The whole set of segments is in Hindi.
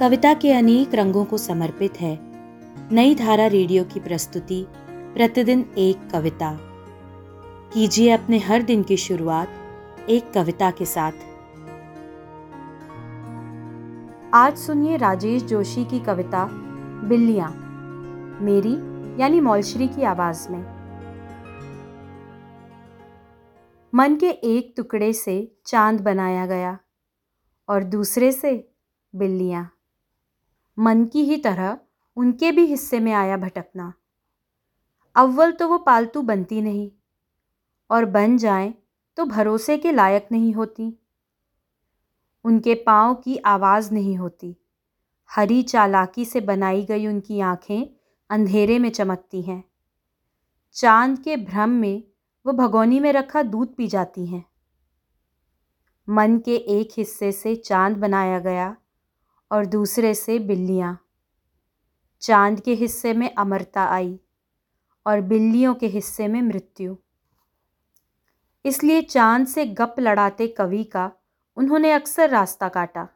कविता के अनेक रंगों को समर्पित है। नई धारा रेडियो की प्रस्तुति, प्रतिदिन एक कविता। कीजिए अपने हर दिन की शुरुआत एक कविता के साथ। आज सुनिए राजेश जोशी की कविता, बिल्लियाँ। मेरी, यानी मौलश्री की आवाज़ में। मन के एक टुकड़े से चाँद बनाया गया और दूसरे से बिल्लियाँ। मन की ही तरह उनके भी हिस्से में आया भटकना। अव्वल तो वो पालतू बनती नहीं और बन जाएँ तो भरोसे के लायक नहीं होती। उनके पाँव की आवाज़ नहीं होती। हरी चालाकी से बनाई गई उनकी आँखें अंधेरे में चमकती हैं। चाँद के भ्रम में वो भगोनी में रखा दूध पी जाती हैं। मन के एक हिस्से से चाँद बनाया गया और दूसरे से बिल्लियाँ। चाँद के हिस्से में अमरता आई और बिल्लियों के हिस्से में मृत्यु। इसलिए चाँद से गप लड़ाते कवि का उन्होंने अक्सर रास्ता काटा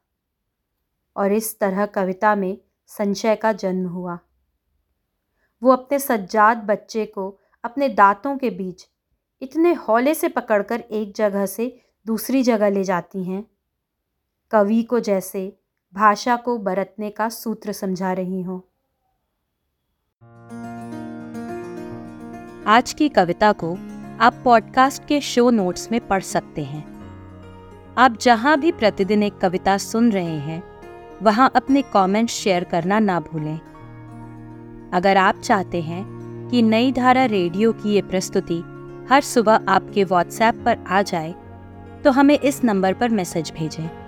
और इस तरह कविता में संशय का जन्म हुआ। वो अपने सज्जाद बच्चे को अपने दांतों के बीच इतने हौले से पकड़कर एक जगह से दूसरी जगह ले जाती हैं। कवि को जैसे भाषा को बरतने का सूत्र समझा रही हूँ। आज की कविता को आप पॉडकास्ट के शो नोट्स में पढ़ सकते हैं। आप जहाँ भी प्रतिदिन एक कविता सुन रहे हैं, वहाँ अपने कमेंट्स शेयर करना ना भूलें। अगर आप चाहते हैं कि नई धारा रेडियो की ये प्रस्तुति हर सुबह आपके व्हाट्सएप पर आ जाए तो हमें इस नंबर पर मैसेज भेजें।